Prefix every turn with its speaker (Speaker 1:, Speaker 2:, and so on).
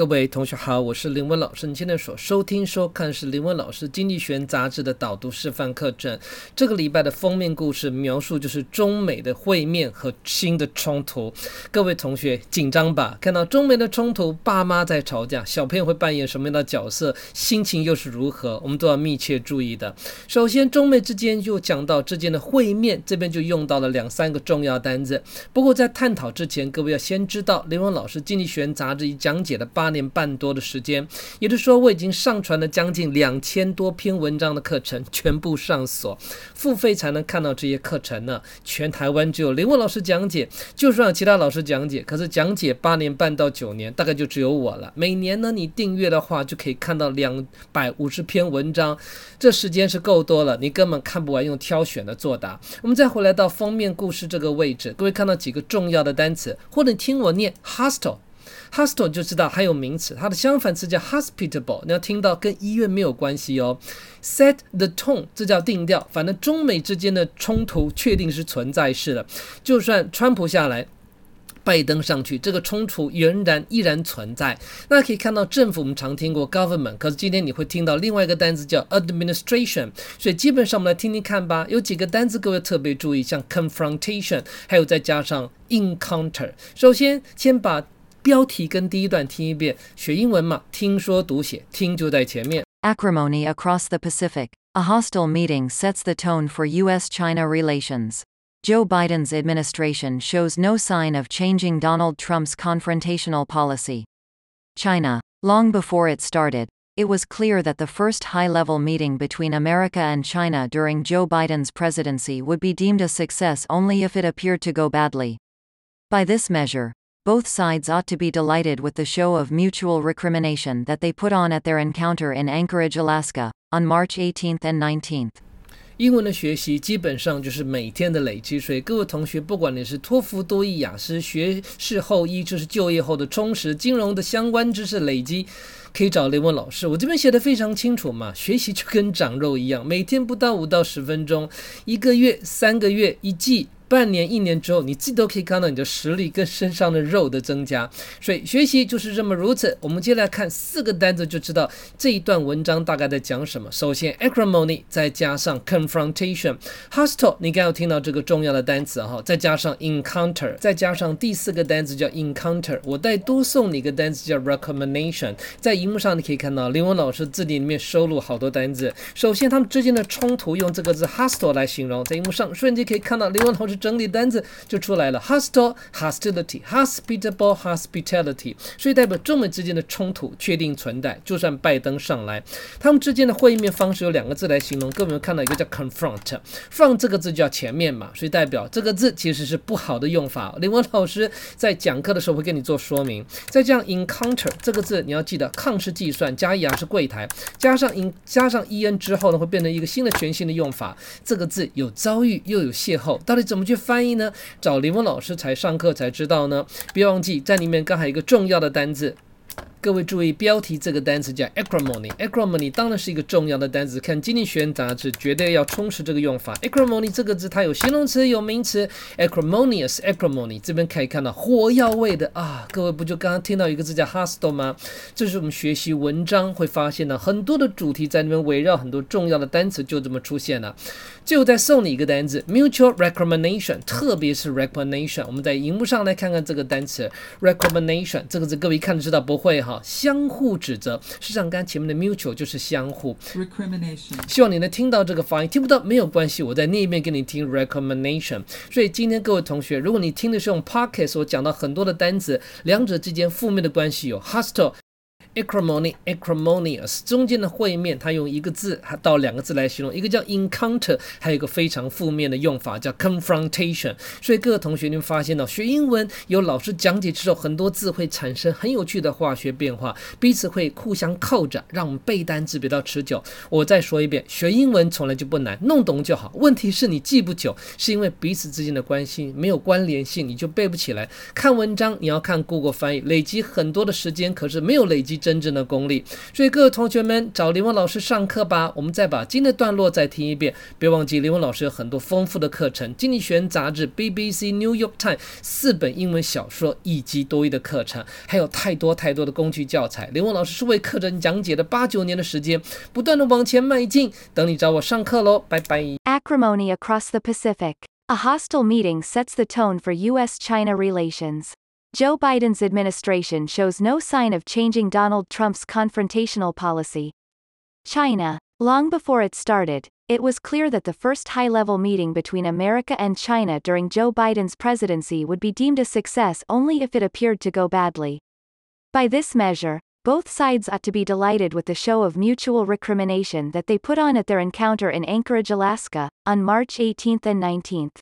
Speaker 1: 各位同学好，我是林文老师。你现在所收听、收看是林文老师《经济学》杂志的导读示范课程。这个礼拜的封面故事描述就是中美的会面和新的冲突。各位同学紧张吧？看到中美的冲突，爸妈在吵架，小朋友会扮演什么样的角色？心情又是如何？我们都要密切注意的。首先，中美之间就讲到之间的会面，这边就用到了两三个重要单字。不过在探讨之前，各位要先知道林文老师《经济学人》杂志已讲解的八。八年半多的时间，也就是说，我已经上传了将近两千多篇文章的课程，全部上锁，付费才能看到这些课程呢。全台湾只有林文老师讲解，就算其他老师讲解，可是讲解八年半到九年，大概就只有我了。每年呢，你订阅的话，就可以看到两百五十篇文章，这时间是够多了，你根本看不完，用挑选的作答。我们再回来到封面故事这个位置，各位看到几个重要的单词，或者听我念 hostile。Hostile 就知道还有名词，它的相反词叫 hospitable。你要听到跟医院没有关系哦。Set the tone，这叫定调。反正中美之间的冲突确定是存在式的，就算川普下来，拜登上去，这个冲突仍然依然存在。那可以看到政府，我们常听过 government，可是今天你会听到另外一个单词叫 administration。所以基本上我们来听听看吧。有几个单词各位特别注意，像 confrontation，还有再加上 encounter。首先先把标题跟第一段听一遍，学英文嘛，听说读写，听就在前面。
Speaker 2: Acrimony across the Pacific. A hostile meeting sets the tone for U.S. China relations. Joe Biden's administration shows no sign of changing Donald Trump's confrontational policy. China. Long before it started, it was clear that the first high level meeting between America and China during Joe Biden's presidency would be deemed a success only if it appeared to go badly. By this measure, both sides ought to be delighted with the show of mutual recrimination that they put on at their encounter in Anchorage, Alaska, on March 18th and 19th.
Speaker 1: 英文的学习基本上就是每天的累积，所以各位同学，不管你是托福、多益、雅思，学士后一就是就业后的充实，金融的相关知识累积，可以找雷文老师。我这边写的非常清楚嘛，学习就跟长肉一样，每天不到五到十分钟，一个月、三个月、一季。半年、一年之后，你自己都可以看到你的实力跟身上的肉的增加。所以学习就是这么如此。我们接下来看四个单词，就知道这一段文章大概在讲什么。首先，acrimony，再加上 confrontation，hostile，你刚有听到这个重要的单词哈，再加上 encounter，再加上第四个单词叫 encounter。我再多送你一个单词叫 recommendation。在荧幕上你可以看到林文老师字典里面收录好多单词。首先，他们之间的冲突用这个字 hostile 来形容，在荧幕上瞬间可以看到林文老师。整理单子就出来了，hostile hostility hospitable hospitality，所以代表中美之间的冲突确定存在。就算拜登上来，他们之间的会面方式有两个字来形容。各位有没有看到一个叫 confront，放这个字叫前面嘛，所以代表这个字其实是不好的用法。林文老师在讲课的时候会跟你做说明。再这样 encounter 这个字你要记得，抗是计算，加 er 是柜台，加上 in 加上 en 之后呢，会变成一个新的全新的用法。这个字有遭遇又有邂逅，到底怎么？去翻译呢？找林峰老师才上课才知道呢。别忘记在里面刚好一个重要的单字。各位注意，标题这个单词叫 acrimony。acrimony 当然是一个重要的单词，看《经济学人》杂志绝对要充实这个用法。acrimony 这个字它有形容词有名词，acrimonious，acrimony 这边可以看到火药味的啊。各位不就刚刚听到一个字叫 hostile 吗？这是我们学习文章会发现的很多的主题在那边围绕很多重要的单词就这么出现了。最后再送你一个单词，mutual recommendation，特别是 recommendation。我们在荧幕上来看看这个单词 recommendation 这个字，各位一看就知道不会哈。好，相互指责。实际上，刚前面的 mutual 就是相互。
Speaker 3: recrimination。
Speaker 1: 希望你能听到这个发音，听不到没有关系，我在那一边给你听 recommendation。所以今天各位同学，如果你听的是用 pocket，我讲到很多的单词，两者之间负面的关系有 hostile。Acrimony acrimonious 中间的会面，它用一个字还到两个字来形容，一个叫 encounter，还有一个非常负面的用法叫 confrontation。所以各位同学，你们发现到学英文有老师讲解之后，很多字会产生很有趣的化学变化，彼此会互相扣着，让我们背单词比较持久。我再说一遍，学英文从来就不难，弄懂就好。问题是你记不久，是因为彼此之间的关系没有关联性，你就背不起来。看文章你要看 Google 翻译，累积很多的时间，可是没有累积。真正的功力。所以各位同学们找林文老师上课吧。我们再把今天的段落再听一遍，别忘记林文老师有很多丰富的课程，《经济学》杂志、BBC、New York Times 四本英文小说以及多义的课程，还有太多太多的工具教材。林文老师是为课程讲解的八九年的时间，不断的往前迈进。等你找我上课喽，拜拜。
Speaker 3: Acrimony across the Pacific. A hostile meeting sets the tone for U.S. China relations. Joe Biden's administration shows no sign of changing Donald Trump's confrontational policy. China. Long before it started, it was clear that the first high level meeting between America and China during Joe Biden's presidency would be deemed a success only if it appeared to go badly. By this measure, both sides ought to be delighted with the show of mutual recrimination that they put on at their encounter in Anchorage, Alaska, on March 18 and 19.